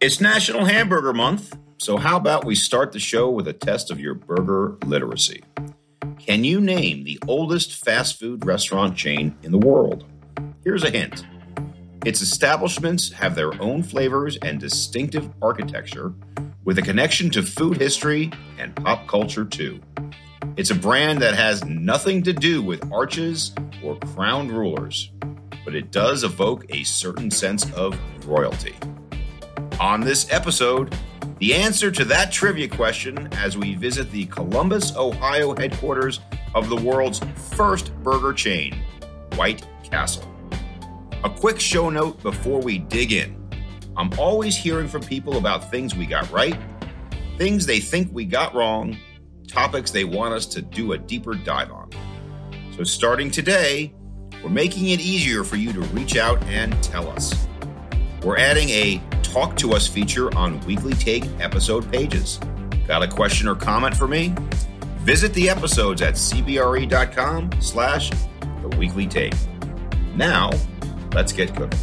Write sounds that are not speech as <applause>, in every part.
It's National Hamburger Month, so how about we start the show with a test of your burger literacy? Can you name the oldest fast food restaurant chain in the world? Here's a hint its establishments have their own flavors and distinctive architecture, with a connection to food history and pop culture, too. It's a brand that has nothing to do with arches or crowned rulers, but it does evoke a certain sense of royalty. On this episode, the answer to that trivia question as we visit the Columbus, Ohio headquarters of the world's first burger chain, White Castle. A quick show note before we dig in. I'm always hearing from people about things we got right, things they think we got wrong, topics they want us to do a deeper dive on. So, starting today, we're making it easier for you to reach out and tell us. We're adding a Talk to Us feature on Weekly Take episode pages. Got a question or comment for me? Visit the episodes at cbre.com slash the weekly take. Now, let's get cooking.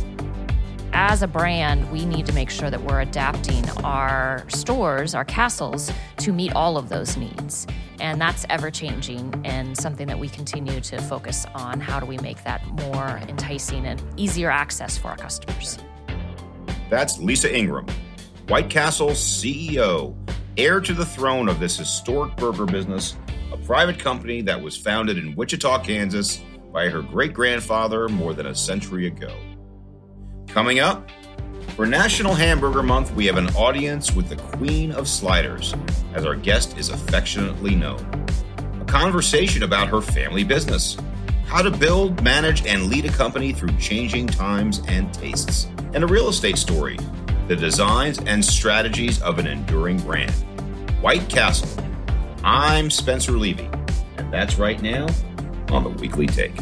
As a brand, we need to make sure that we're adapting our stores, our castles, to meet all of those needs. And that's ever changing and something that we continue to focus on. How do we make that more enticing and easier access for our customers? That's Lisa Ingram, White Castle's CEO, heir to the throne of this historic burger business, a private company that was founded in Wichita, Kansas by her great grandfather more than a century ago. Coming up, for National Hamburger Month, we have an audience with the Queen of Sliders, as our guest is affectionately known. A conversation about her family business, how to build, manage, and lead a company through changing times and tastes and a real estate story, the designs and strategies of an enduring brand. White Castle. I'm Spencer Levy, and that's right now on the Weekly Take.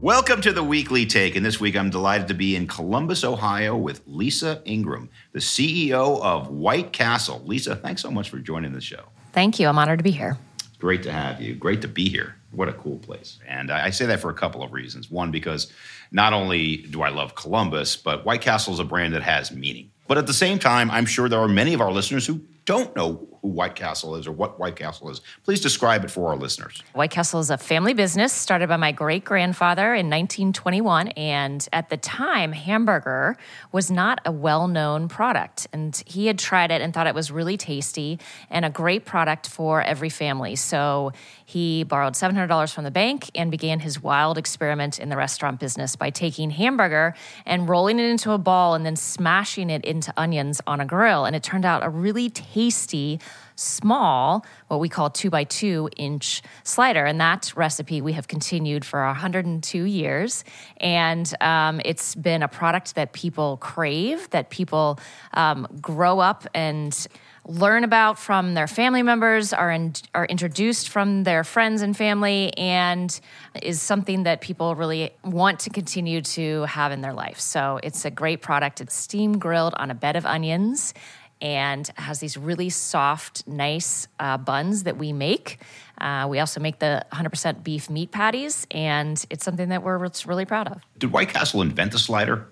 Welcome to the Weekly Take, and this week I'm delighted to be in Columbus, Ohio with Lisa Ingram, the CEO of White Castle. Lisa, thanks so much for joining the show. Thank you. I'm honored to be here. Great to have you. Great to be here. What a cool place. And I say that for a couple of reasons. One, because not only do I love Columbus, but White Castle is a brand that has meaning. But at the same time, I'm sure there are many of our listeners who don't know who White Castle is or what White Castle is, please describe it for our listeners. White Castle is a family business started by my great grandfather in 1921. And at the time, hamburger was not a well known product. And he had tried it and thought it was really tasty and a great product for every family. So he borrowed $700 from the bank and began his wild experiment in the restaurant business by taking hamburger and rolling it into a ball and then smashing it into onions on a grill. And it turned out a really tasty small, what we call two by two inch slider. And that recipe we have continued for 102 years. And um, it's been a product that people crave, that people um, grow up and learn about from their family members, are, in, are introduced from their friends and family, and is something that people really want to continue to have in their life. So it's a great product. It's steam grilled on a bed of onions and has these really soft, nice uh, buns that we make. Uh, we also make the 100% beef meat patties, and it's something that we're really proud of. Did White Castle invent the slider?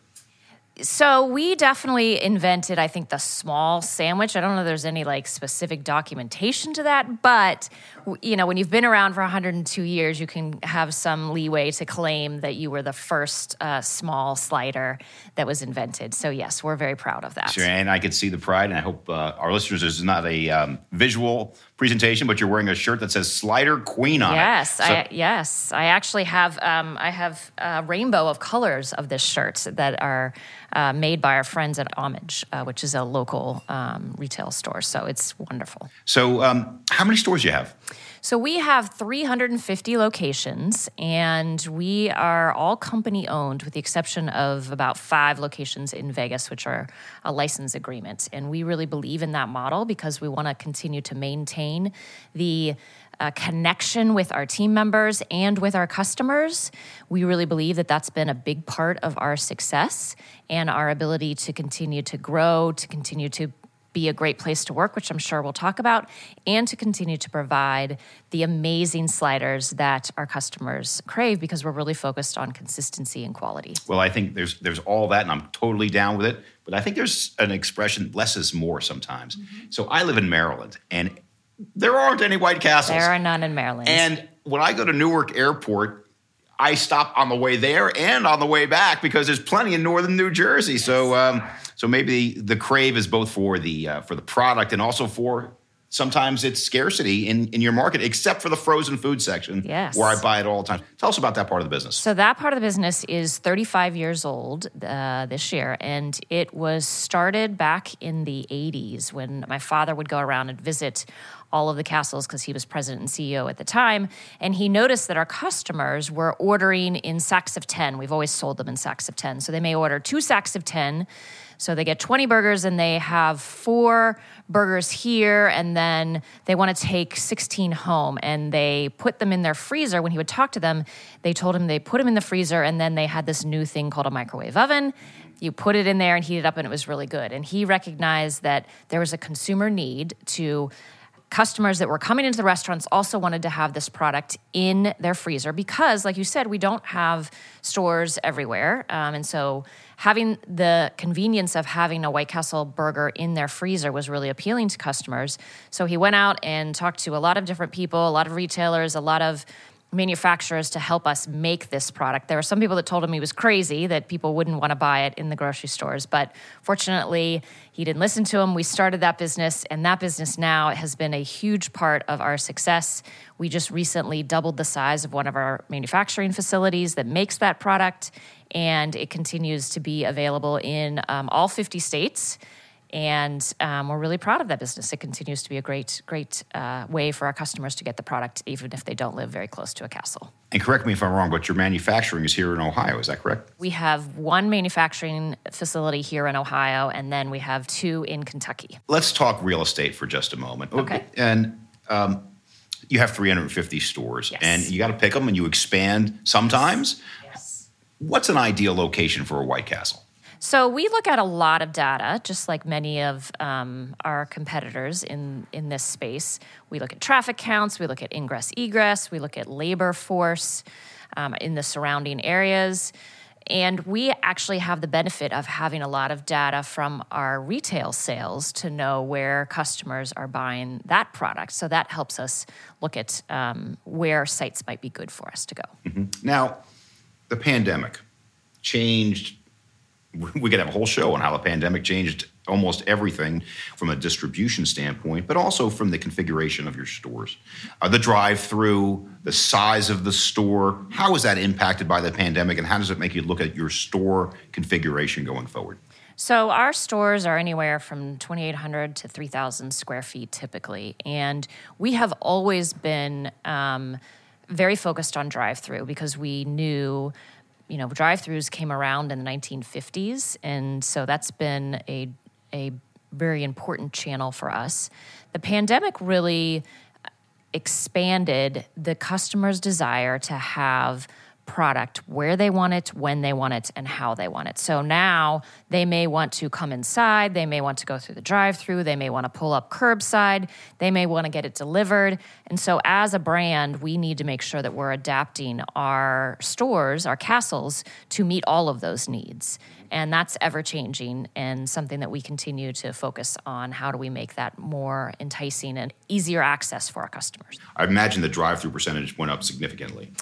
So we definitely invented, I think, the small sandwich. I don't know if there's any like specific documentation to that, but you know, when you've been around for 102 years, you can have some leeway to claim that you were the first uh, small slider that was invented. So yes, we're very proud of that. Sure, and I can see the pride, and I hope uh, our listeners this is not a um, visual presentation, but you're wearing a shirt that says "Slider Queen" on yes, it. Yes, so- yes, I actually have. Um, I have a rainbow of colors of this shirt that are uh, made by our friends at Homage, uh, which is a local um, retail store. So it's wonderful. So, um, how many stores do you have? So we have 350 locations, and we are all company owned, with the exception of about five locations in Vegas, which are a license agreement. And we really believe in that model because we want to continue to maintain the uh, connection with our team members and with our customers. We really believe that that's been a big part of our success and our ability to continue to grow, to continue to be a great place to work, which I'm sure we'll talk about, and to continue to provide the amazing sliders that our customers crave because we're really focused on consistency and quality. Well, I think there's there's all that, and I'm totally down with it. But I think there's an expression less is more sometimes. Mm-hmm. So I live in Maryland, and there aren't any White Castles. There are none in Maryland. And when I go to Newark Airport, I stop on the way there and on the way back because there's plenty in northern New Jersey. So, um, so maybe the crave is both for the uh, for the product and also for sometimes it's scarcity in, in your market, except for the frozen food section, yes. where I buy it all the time. Tell us about that part of the business. So that part of the business is 35 years old uh, this year, and it was started back in the 80s when my father would go around and visit all of the castles because he was president and CEO at the time. And he noticed that our customers were ordering in sacks of 10. We've always sold them in sacks of 10. So they may order two sacks of 10 so they get 20 burgers and they have four burgers here, and then they want to take 16 home. And they put them in their freezer. When he would talk to them, they told him they put them in the freezer, and then they had this new thing called a microwave oven. You put it in there and heat it up, and it was really good. And he recognized that there was a consumer need to customers that were coming into the restaurants also wanted to have this product in their freezer because, like you said, we don't have stores everywhere. Um, and so having the convenience of having a White Castle burger in their freezer was really appealing to customers. So he went out and talked to a lot of different people, a lot of retailers, a lot of manufacturers to help us make this product. There were some people that told him he was crazy, that people wouldn't want to buy it in the grocery stores. But fortunately, he didn't listen to him. We started that business, and that business now has been a huge part of our success. We just recently doubled the size of one of our manufacturing facilities that makes that product, and it continues to be available in um, all 50 states and um, we're really proud of that business. It continues to be a great, great uh, way for our customers to get the product, even if they don't live very close to a castle. And correct me if I'm wrong, but your manufacturing is here in Ohio. Is that correct? We have one manufacturing facility here in Ohio, and then we have two in Kentucky. Let's talk real estate for just a moment. Okay. And um, you have 350 stores, yes. and you got to pick them, and you expand sometimes. Yes. What's an ideal location for a White Castle? So we look at a lot of data, just like many of um, our competitors in in this space. We look at traffic counts, we look at ingress egress, we look at labor force um, in the surrounding areas. And we actually have the benefit of having a lot of data from our retail sales to know where customers are buying that product. So that helps us look at um, where sites might be good for us to go. Mm-hmm. Now, the pandemic changed we could have a whole show on how the pandemic changed almost everything from a distribution standpoint, but also from the configuration of your stores. Uh, the drive through, the size of the store, how is that impacted by the pandemic, and how does it make you look at your store configuration going forward? So, our stores are anywhere from 2,800 to 3,000 square feet typically. And we have always been um, very focused on drive through because we knew you know, drive-throughs came around in the 1950s, and so that's been a a very important channel for us. The pandemic really expanded the customer's desire to have product where they want it, when they want it, and how they want it. So now they may want to come inside, they may want to go through the drive through, they may want to pull up curbside, they may want to get it delivered. And so, as a brand, we need to make sure that we're adapting our stores, our castles, to meet all of those needs. And that's ever changing and something that we continue to focus on. How do we make that more enticing and easier access for our customers? I imagine the drive through percentage went up significantly.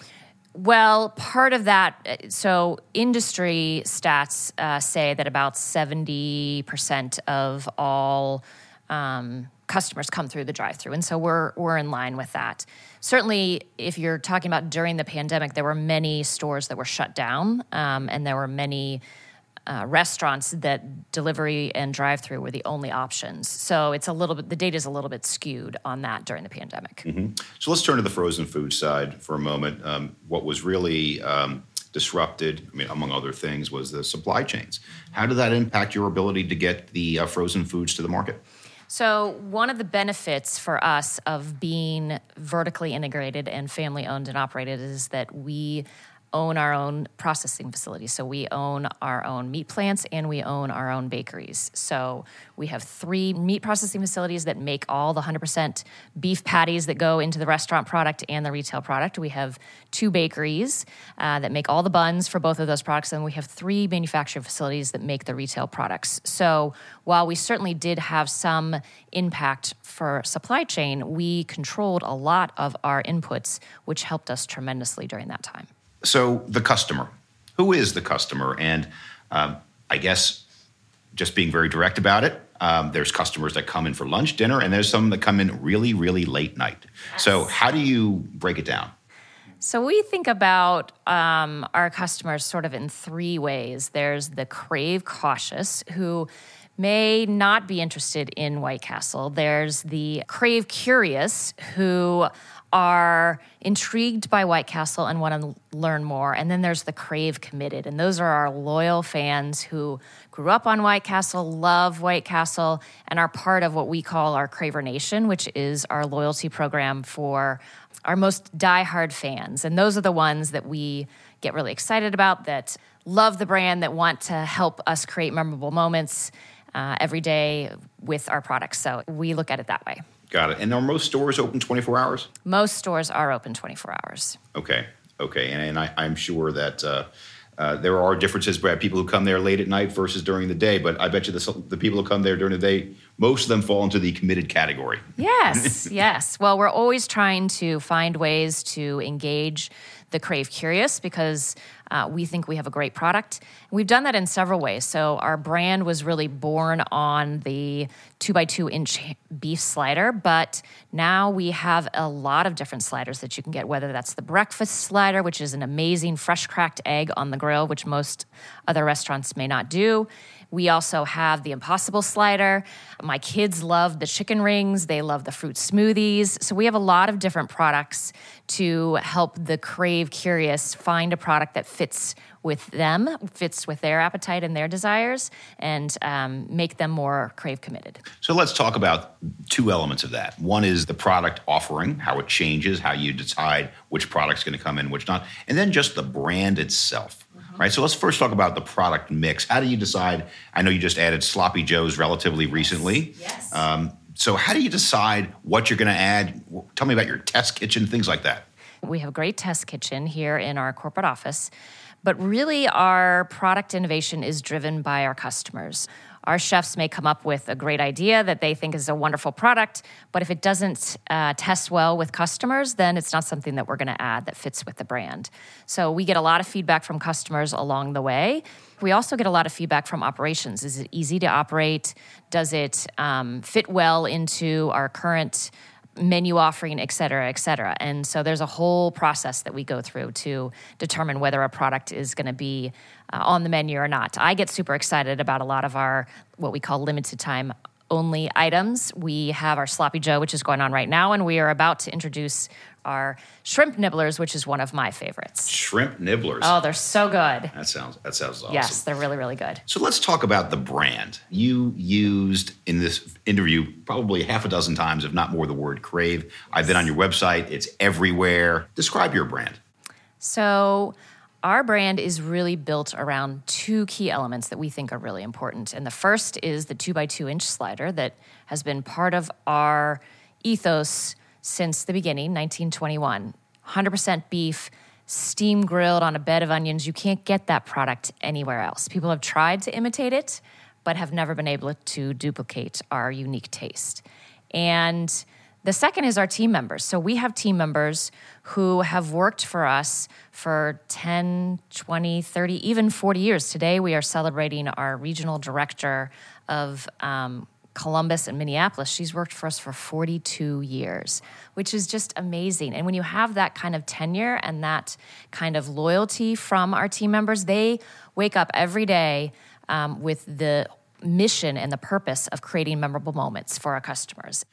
Well, part of that, so industry stats uh, say that about 70% of all um, customers come through the drive through. And so we're, we're in line with that. Certainly, if you're talking about during the pandemic, there were many stores that were shut down, um, and there were many uh, restaurants that delivery and drive through were the only options. So it's a little bit, the data is a little bit skewed on that during the pandemic. Mm-hmm. So let's turn to the frozen food side for a moment. Um, what was really um, disrupted, I mean, among other things, was the supply chains. How did that impact your ability to get the uh, frozen foods to the market? So, one of the benefits for us of being vertically integrated and family owned and operated is that we own our own processing facilities. So we own our own meat plants and we own our own bakeries. So we have three meat processing facilities that make all the 100% beef patties that go into the restaurant product and the retail product. We have two bakeries uh, that make all the buns for both of those products. And we have three manufacturing facilities that make the retail products. So while we certainly did have some impact for supply chain, we controlled a lot of our inputs, which helped us tremendously during that time. So, the customer. Who is the customer? And um, I guess just being very direct about it, um, there's customers that come in for lunch, dinner, and there's some that come in really, really late night. Yes. So, how do you break it down? So, we think about um, our customers sort of in three ways there's the crave cautious, who may not be interested in White Castle. There's the crave curious, who are intrigued by White Castle and want to learn more. And then there's the Crave Committed. And those are our loyal fans who grew up on White Castle, love White Castle, and are part of what we call our Craver Nation, which is our loyalty program for our most diehard fans. And those are the ones that we get really excited about, that love the brand, that want to help us create memorable moments uh, every day with our products. So we look at it that way. Got it. And are most stores open 24 hours? Most stores are open 24 hours. Okay. Okay. And, and I, am sure that uh, uh, there are differences by people who come there late at night versus during the day. But I bet you the, the people who come there during the day, most of them fall into the committed category. Yes. <laughs> yes. Well, we're always trying to find ways to engage the Crave Curious because uh, we think we have a great product. We've done that in several ways. So our brand was really born on the two by two inch beef slider, but now we have a lot of different sliders that you can get, whether that's the breakfast slider, which is an amazing fresh cracked egg on the grill, which most other restaurants may not do. We also have the Impossible slider. My kids love the chicken rings, they love the fruit smoothies. So we have a lot of different products to help the crave curious find a product that fits with them, fits with their appetite and their desires, and um, make them more crave committed. So let's talk about two elements of that. One is the product offering, how it changes, how you decide which product's going to come in, which not, and then just the brand itself right? So let's first talk about the product mix. How do you decide? I know you just added sloppy joes relatively recently. Yes. Um, so how do you decide what you're going to add? Tell me about your test kitchen, things like that. We have a great test kitchen here in our corporate office, but really our product innovation is driven by our customers. Our chefs may come up with a great idea that they think is a wonderful product, but if it doesn't uh, test well with customers, then it's not something that we're going to add that fits with the brand. So we get a lot of feedback from customers along the way. We also get a lot of feedback from operations. Is it easy to operate? Does it um, fit well into our current menu offering, et cetera, et cetera. And so there's a whole process that we go through to determine whether a product is going to be uh, on the menu or not. I get super excited about a lot of our what we call limited time only items. We have our Sloppy Joe, which is going on right now, and we are about to introduce our shrimp nibblers, which is one of my favorites. Shrimp nibblers. Oh, they're so good. That sounds that sounds awesome. Yes, they're really really good. So let's talk about the brand. You used in this interview probably half a dozen times, if not more, the word crave. Yes. I've been on your website; it's everywhere. Describe your brand. So. Our brand is really built around two key elements that we think are really important. And the first is the two by two inch slider that has been part of our ethos since the beginning, 1921. 100% beef, steam grilled on a bed of onions. You can't get that product anywhere else. People have tried to imitate it, but have never been able to duplicate our unique taste. And the second is our team members. So we have team members who have worked for us for 10, 20, 30, even 40 years. Today we are celebrating our regional director of um, Columbus and Minneapolis. She's worked for us for 42 years, which is just amazing. And when you have that kind of tenure and that kind of loyalty from our team members, they wake up every day um, with the mission and the purpose of creating memorable moments for our customers.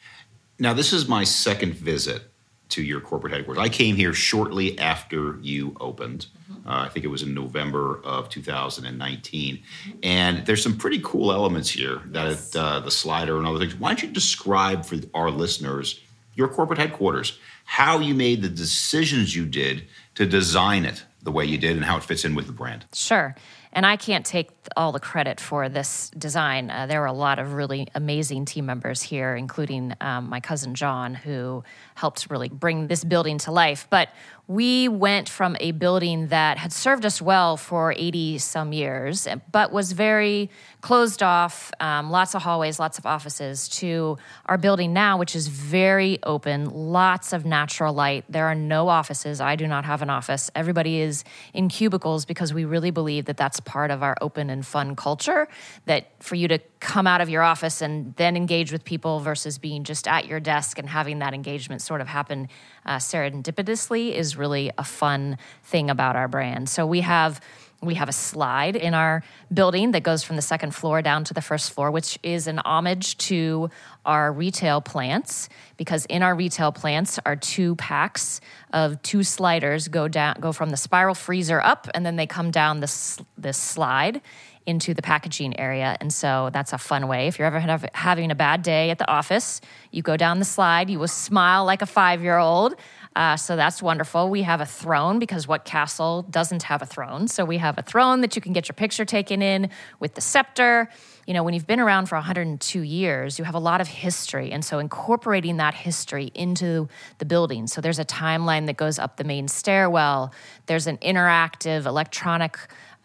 Now, this is my second visit to your corporate headquarters. I came here shortly after you opened. Mm-hmm. Uh, I think it was in November of 2019. Mm-hmm. And there's some pretty cool elements here that yes. uh, the slider and other things. Why don't you describe for our listeners your corporate headquarters, how you made the decisions you did to design it the way you did and how it fits in with the brand. Sure. And I can't take all the credit for this design. Uh, there were a lot of really amazing team members here, including um, my cousin John, who helped really bring this building to life. But we went from a building that had served us well for 80 some years, but was very closed off, um, lots of hallways, lots of offices, to our building now, which is very open, lots of natural light. There are no offices. I do not have an office. Everybody is in cubicles because we really believe that that's part of our open and fun culture. That for you to come out of your office and then engage with people versus being just at your desk and having that engagement sort of happen uh, serendipitously is really a fun thing about our brand. So we have we have a slide in our building that goes from the second floor down to the first floor, which is an homage to our retail plants. Because in our retail plants are two packs of two sliders go down, go from the spiral freezer up, and then they come down this this slide into the packaging area. And so that's a fun way. If you're ever have, having a bad day at the office, you go down the slide, you will smile like a five year old. Uh, so that's wonderful. We have a throne because what castle doesn't have a throne? So we have a throne that you can get your picture taken in with the scepter. You know, when you've been around for 102 years, you have a lot of history. And so incorporating that history into the building. So there's a timeline that goes up the main stairwell, there's an interactive electronic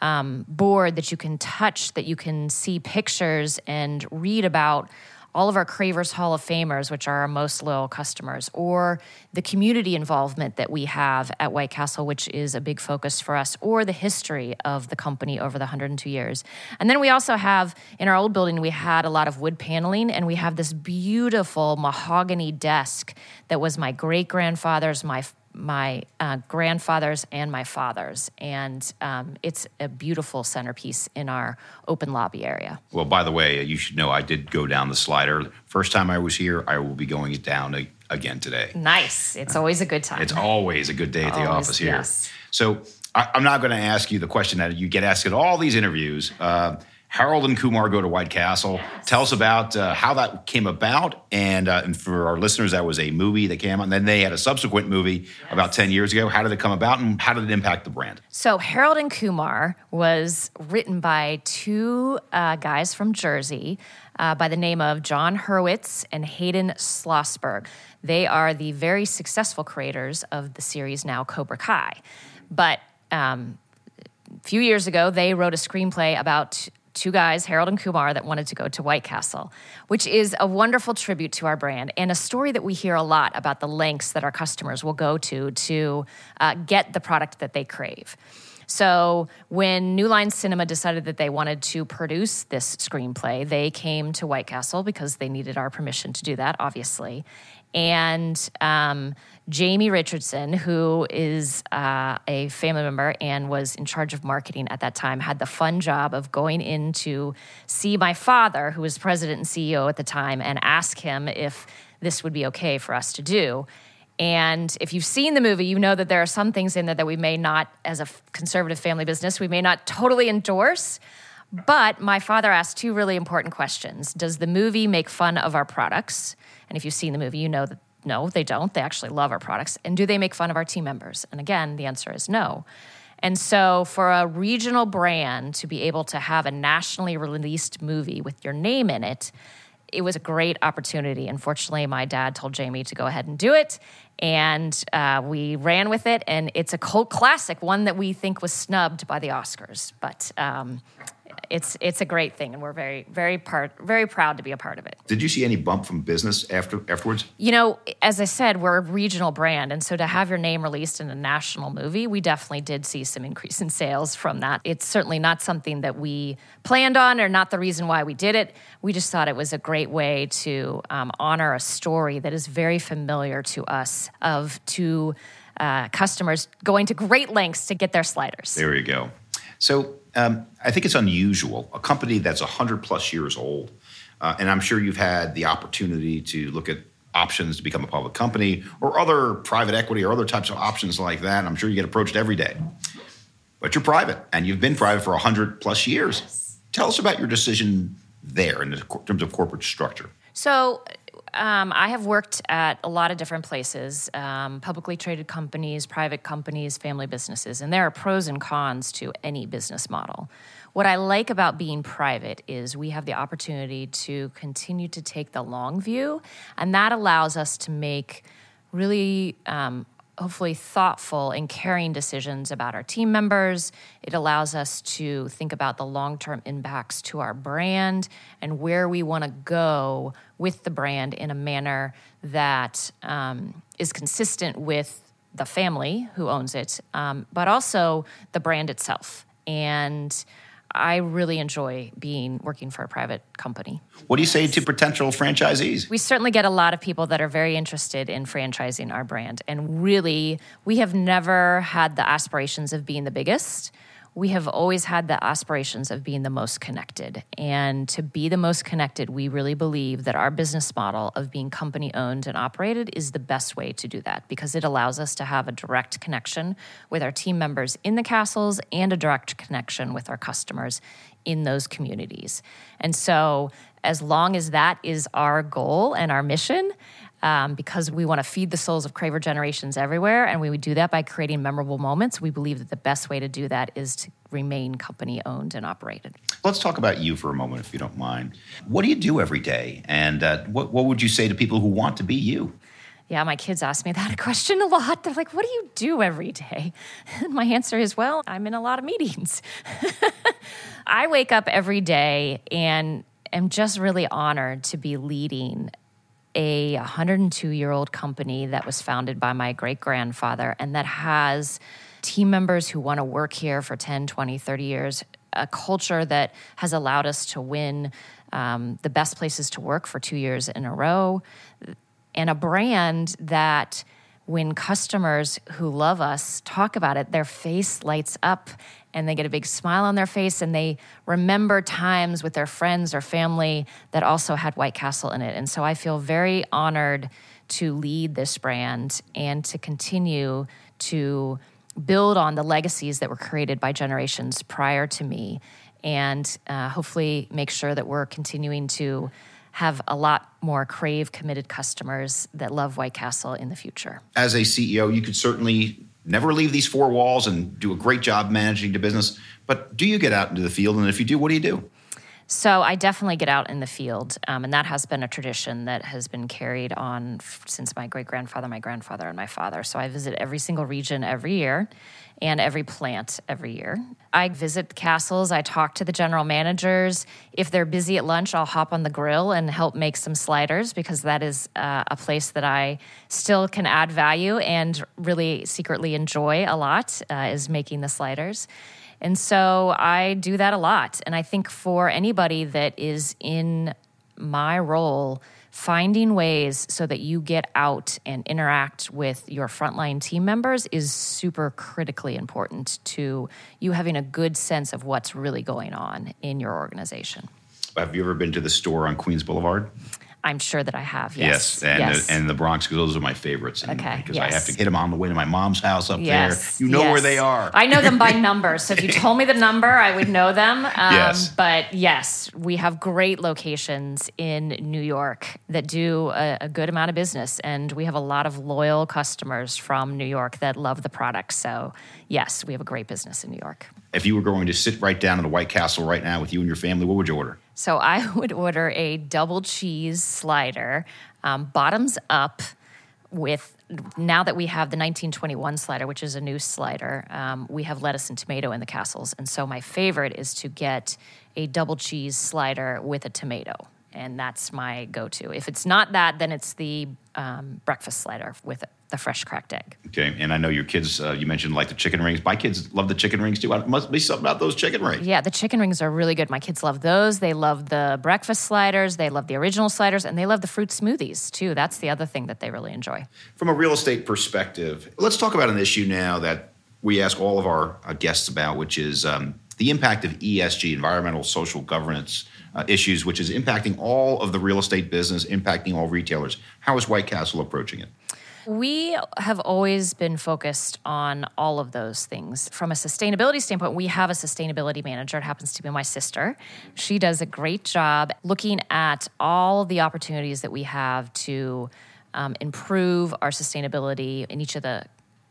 um, board that you can touch, that you can see pictures and read about all of our Cravers Hall of Famers, which are our most loyal customers, or the community involvement that we have at White Castle, which is a big focus for us, or the history of the company over the 102 years. And then we also have in our old building, we had a lot of wood paneling, and we have this beautiful mahogany desk that was my great grandfather's, my my uh, grandfather's and my father's. And um, it's a beautiful centerpiece in our open lobby area. Well, by the way, you should know I did go down the slider. First time I was here, I will be going it down again today. Nice. It's always a good time. It's always a good day at the always, office here. Yes. So I, am not going to ask you the question that you get asked at all these interviews. Uh, Harold and Kumar go to White Castle. Tell us about uh, how that came about, and, uh, and for our listeners, that was a movie that came out, and then they had a subsequent movie yes. about ten years ago. How did it come about, and how did it impact the brand? So Harold and Kumar was written by two uh, guys from Jersey uh, by the name of Jon Hurwitz and Hayden Schlossberg. They are the very successful creators of the series now Cobra Kai, but. Um, a few years ago, they wrote a screenplay about two guys, Harold and Kumar, that wanted to go to White Castle, which is a wonderful tribute to our brand and a story that we hear a lot about the lengths that our customers will go to to uh, get the product that they crave. So when New Line Cinema decided that they wanted to produce this screenplay, they came to White Castle because they needed our permission to do that, obviously. And um, Jamie Richardson, who is uh, a family member and was in charge of marketing at that time, had the fun job of going in to see my father, who was president and CEO at the time, and ask him if this would be okay for us to do. And if you've seen the movie, you know that there are some things in there that we may not, as a conservative family business, we may not totally endorse. But my father asked two really important questions Does the movie make fun of our products? And if you've seen the movie, you know that no, they don't. They actually love our products. And do they make fun of our team members? And again, the answer is no. And so, for a regional brand to be able to have a nationally released movie with your name in it, it was a great opportunity. Unfortunately, my dad told Jamie to go ahead and do it. And uh, we ran with it. And it's a cult classic, one that we think was snubbed by the Oscars. But um, it's it's a great thing, and we're very very part very proud to be a part of it. Did you see any bump from business after afterwards? You know, as I said, we're a regional brand, and so to have your name released in a national movie, we definitely did see some increase in sales from that. It's certainly not something that we planned on, or not the reason why we did it. We just thought it was a great way to um, honor a story that is very familiar to us of two uh, customers going to great lengths to get their sliders. There you go. So um, I think it's unusual. A company that's 100 plus years old, uh, and I'm sure you've had the opportunity to look at options to become a public company or other private equity or other types of options like that. I'm sure you get approached every day. But you're private and you've been private for 100 plus years. Tell us about your decision there in terms of corporate structure. So, um, I have worked at a lot of different places um, publicly traded companies, private companies, family businesses, and there are pros and cons to any business model. What I like about being private is we have the opportunity to continue to take the long view, and that allows us to make really um, hopefully thoughtful and caring decisions about our team members. It allows us to think about the long term impacts to our brand and where we want to go with the brand in a manner that um, is consistent with the family who owns it, um, but also the brand itself. And I really enjoy being working for a private company. What do you say to potential franchisees? We certainly get a lot of people that are very interested in franchising our brand. And really, we have never had the aspirations of being the biggest we have always had the aspirations of being the most connected. And to be the most connected, we really believe that our business model of being company owned and operated is the best way to do that because it allows us to have a direct connection with our team members in the castles and a direct connection with our customers in those communities. And so, as long as that is our goal and our mission, um, because we want to feed the souls of Craver generations everywhere. And we would do that by creating memorable moments. We believe that the best way to do that is to remain company owned and operated. Let's talk about you for a moment, if you don't mind. What do you do every day? And uh, what, what would you say to people who want to be you? Yeah, my kids ask me that <laughs> question a lot. They're like, What do you do every day? And <laughs> my answer is, Well, I'm in a lot of meetings. <laughs> I wake up every day and am just really honored to be leading a 102 year old company that was founded by my great grandfather and that has team members who want to work here for 10, 20, 30 years, a culture that has allowed us to win um, the best places to work for two years in a row, and a brand that when customers who love us talk about it, their face lights up and they get a big smile on their face and they remember times with their friends or family that also had White Castle in it. And so I feel very honored to lead this brand and to continue to build on the legacies that were created by generations prior to me and uh, hopefully make sure that we're continuing to have a lot more crave committed customers that love White Castle in the future. As a CEO, you could certainly never leave these four walls and do a great job managing the business. But do you get out into the field? And if you do, what do you do? So I definitely get out in the field, um, and that has been a tradition that has been carried on f- since my great grandfather, my grandfather, and my father. So I visit every single region every year, and every plant every year. I visit castles. I talk to the general managers. If they're busy at lunch, I'll hop on the grill and help make some sliders because that is uh, a place that I still can add value and really secretly enjoy a lot uh, is making the sliders. And so I do that a lot. And I think for anybody that is in my role, finding ways so that you get out and interact with your frontline team members is super critically important to you having a good sense of what's really going on in your organization. Have you ever been to the store on Queens Boulevard? I'm sure that I have. Yes, yes, and yes. The, and the Bronx those are my favorites. And, okay, because yes. I have to hit them on the way to my mom's house up yes. there. You know where they are. I know them by <laughs> number. So if you told me the number, I would know them. <laughs> Um, yes, but yes, we have great locations in New York that do a, a, good amount of business, and we have a lot of loyal customers from New York that love the product. So yes, we have a great business in New York. If you were going to sit right down in the White Castle right now with you and your family, what would you order? So I <laughs> would order a double cheese slider, um, bottoms up, with now that we have the 1921 slider, which is a new slider, um, we have lettuce and tomato in the castles. And so my favorite is to get a double cheese slider with a tomato. And that's my go to. If it's not that, then it's the um, breakfast slider with the fresh cracked egg. Okay, and I know your kids. Uh, you mentioned like the chicken rings. My kids love the chicken rings too. It must be something about those chicken rings. Yeah, the chicken rings are really good. My kids love those. They love the breakfast sliders. They love the original sliders, and they love the fruit smoothies too. That's the other thing that they really enjoy. From a real estate perspective, let's talk about an issue now that we ask all of our uh, guests about, which is um, the impact of ESG, environmental, social governance. Uh, issues, which is impacting all of the real estate business, impacting all retailers. How is White Castle approaching it? We have always been focused on all of those things. From a sustainability standpoint, we have a sustainability manager. It happens to be my sister. She does a great job looking at all the opportunities that we have to um, improve our sustainability in each of the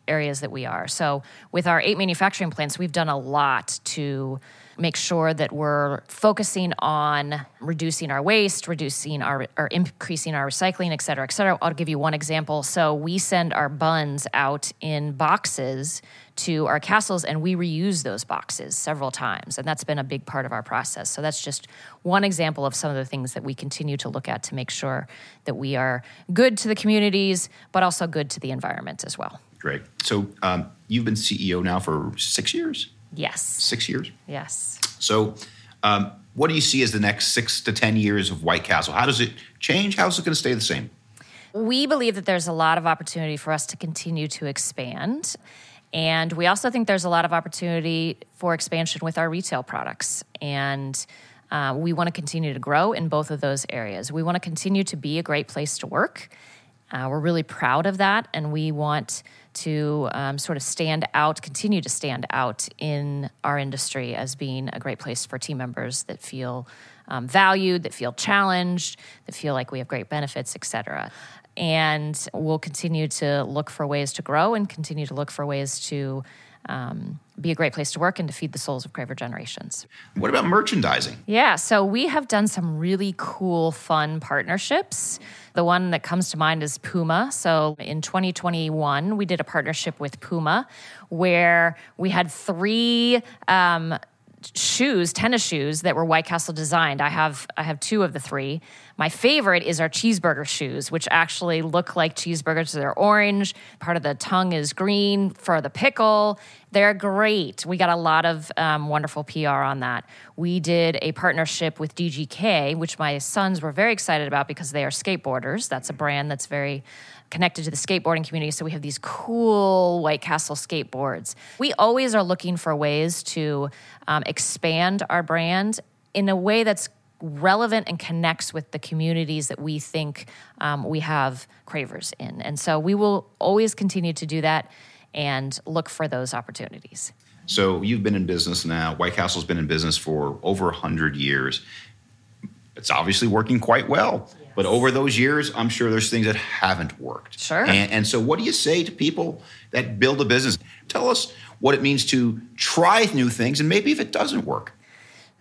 areas that we are. So, with our eight manufacturing plants, we've done a lot to make sure that we're focusing on reducing our waste, reducing our or increasing our recycling, et cetera, et cetera. I'll give you one example. So we send our buns out in boxes to our castles and we reuse those boxes several times. And that's been a big part of our process. So that's just one example of some of the things that we continue to look at to make sure that we are good to the communities, but also good to the environment as well. Great. So um, you've been CEO now for six years? Yes. Six years? Yes. So, um, what do you see as the next six to 10 years of White Castle? How does it change? How's it going to stay the same? We believe that there's a lot of opportunity for us to continue to expand. And we also think there's a lot of opportunity for expansion with our retail products. And uh, we want to continue to grow in both of those areas. We want to continue to be a great place to work. Uh, we're really proud of that, and we want to um, sort of stand out, continue to stand out in our industry as being a great place for team members that feel um, valued, that feel challenged, that feel like we have great benefits, et cetera. And we'll continue to look for ways to grow and continue to look for ways to um, be a great place to work and to feed the souls of Craver generations. What about merchandising? Yeah, so we have done some really cool, fun partnerships. The one that comes to mind is Puma. So in 2021, we did a partnership with Puma where we had three. Um, shoes, tennis shoes that were White Castle designed. I have I have two of the three. My favorite is our cheeseburger shoes, which actually look like cheeseburgers. They're orange. Part of the tongue is green for the pickle. They're great. We got a lot of um, wonderful PR on that. We did a partnership with DGK, which my sons were very excited about because they are skateboarders. That's a brand that's very connected to the skateboarding community. So we have these cool White Castle skateboards. We always are looking for ways to um, expand our brand in a way that's relevant and connects with the communities that we think um, we have cravers in. And so we will always continue to do that and look for those opportunities. So you've been in business now. White Castle's been in business for over 100 years. It's obviously working quite well. But over those years, I'm sure there's things that haven't worked. Sure. And, and, so, what do you say to people that build a business? Tell us what it means to try new things and maybe if it doesn't work.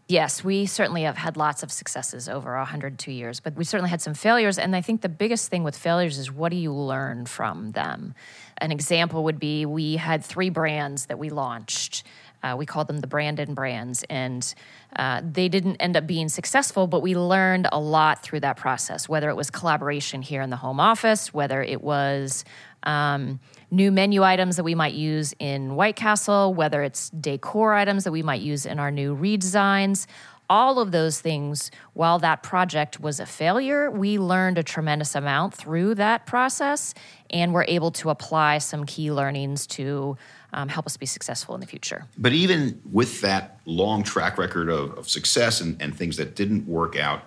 Yes, we certainly have had lots of successes over 102 years, but we certainly had some failures. And I think the biggest thing with failures is what do you learn from them? An example would be we had three brands that we launched. Uh, we called them the Brandon brands, and uh, they didn't end up being successful, but we learned a lot through that process, whether it was collaboration here in the home office, whether it was um, new menu items that we might use in White Castle, whether it's decor items that we might use in our new redesigns. All of those things, while that project was a failure, we learned a tremendous amount through that process and were able to apply some key learnings to um, help us be successful in the future. But even with that long track record of, of success and, and things that didn't work out,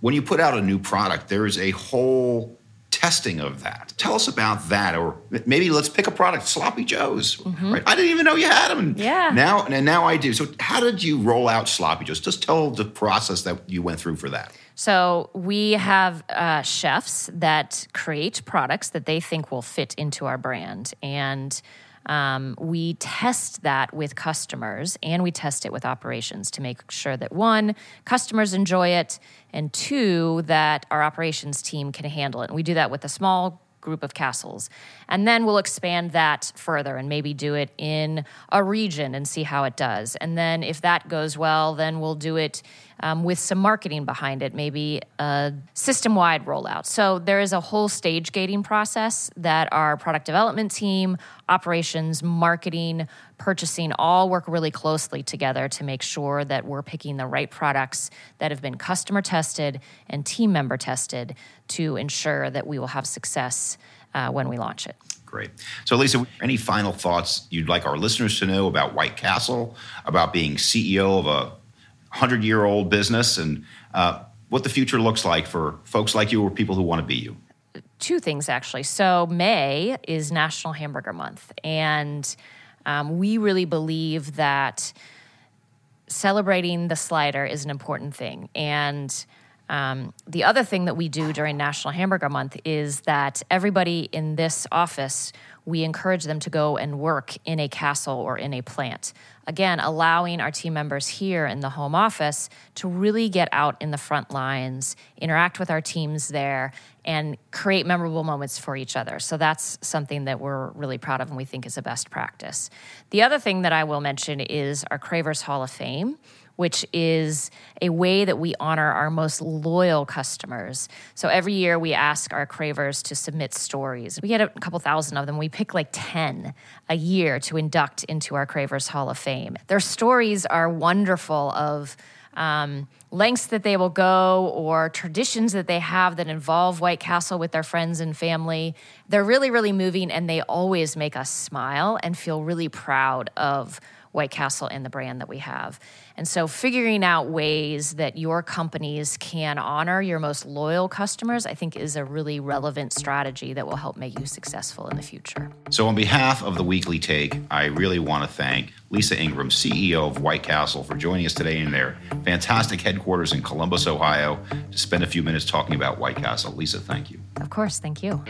when you put out a new product, there is a whole testing of that. Tell us about that, or maybe let's pick a product, Sloppy Joe's. Mm-hmm. Right? I didn't even know you had them. Yeah. Now and now I do. So how did you roll out Sloppy Joe's? Just tell the process that you went through for that. So we have uh, chefs that create products that they think will fit into our brand, and um, we test that with customers and we test it with operations to make sure that one, customers enjoy it, and two, that our operations team can handle it. And we do that with a small group of castles. And then we'll expand that further and maybe do it in a region and see how it does. And then if that goes well, then we'll do it um, with some marketing behind it, maybe a system wide rollout. So there is a whole stage gating process that our product development team, operations, marketing, purchasing all work really closely together to make sure that we're picking the right products that have been customer tested and team member tested to ensure that we will have success uh, when we launch it. Great. So, Lisa, any final thoughts you'd like our listeners to know about White Castle, about being CEO of a 100 year old business, and uh, what the future looks like for folks like you or people who want to be you? two things actually. So, May is National Hamburger Month, and um, we really believe that celebrating the slider is an important thing. And um, the other thing that we do during National Hamburger Month is that everybody in this office, we encourage them to go and work in a castle or in a plant. Again, allowing our team members here in the home office to really get out in the front lines, interact with our teams there, and create memorable moments for each other. So that's something that we're really proud of and we think is a best practice. The other thing that I will mention is our Cravers Hall of Fame which is a way that we honor our most loyal customers. So every year we ask our cravers to submit stories. We get a couple thousand of them. We pick like 10 a year to induct into our Cravers Hall of Fame. Their stories are wonderful of um, lengths that they will go or traditions that they have that involve White Castle with their friends and family. They're really, really moving and they always make us smile and feel really proud of White Castle and the brand that we have. And so, figuring out ways that your companies can honor your most loyal customers, I think, is a really relevant strategy that will help make you successful in the future. So, on behalf of the Weekly Take, I really want to thank Lisa Ingram, CEO of White Castle, for joining us today in their fantastic headquarters in Columbus, Ohio, to spend a few minutes talking about White Castle. Lisa, thank you. Of course, thank you.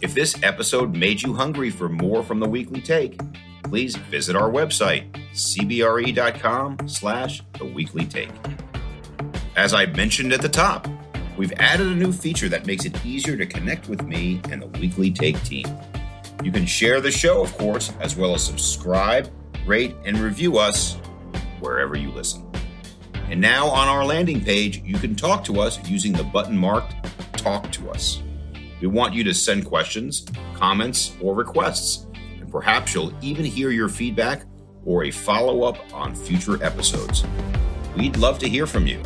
If this episode made you hungry for more from the Weekly Take, please visit our website, cbre.com slash the weekly take. As I mentioned at the top, we've added a new feature that makes it easier to connect with me and the Weekly Take team. You can share the show, of course, as well as subscribe, rate, and review us wherever you listen. And now on our landing page, you can talk to us using the button marked Talk to Us. We want you to send questions, comments, or requests Perhaps you'll even hear your feedback or a follow up on future episodes. We'd love to hear from you.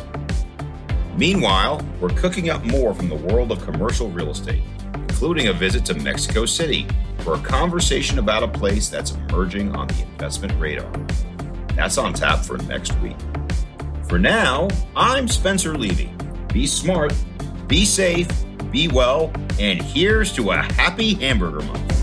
Meanwhile, we're cooking up more from the world of commercial real estate, including a visit to Mexico City for a conversation about a place that's emerging on the investment radar. That's on tap for next week. For now, I'm Spencer Levy. Be smart, be safe, be well, and here's to a happy hamburger month.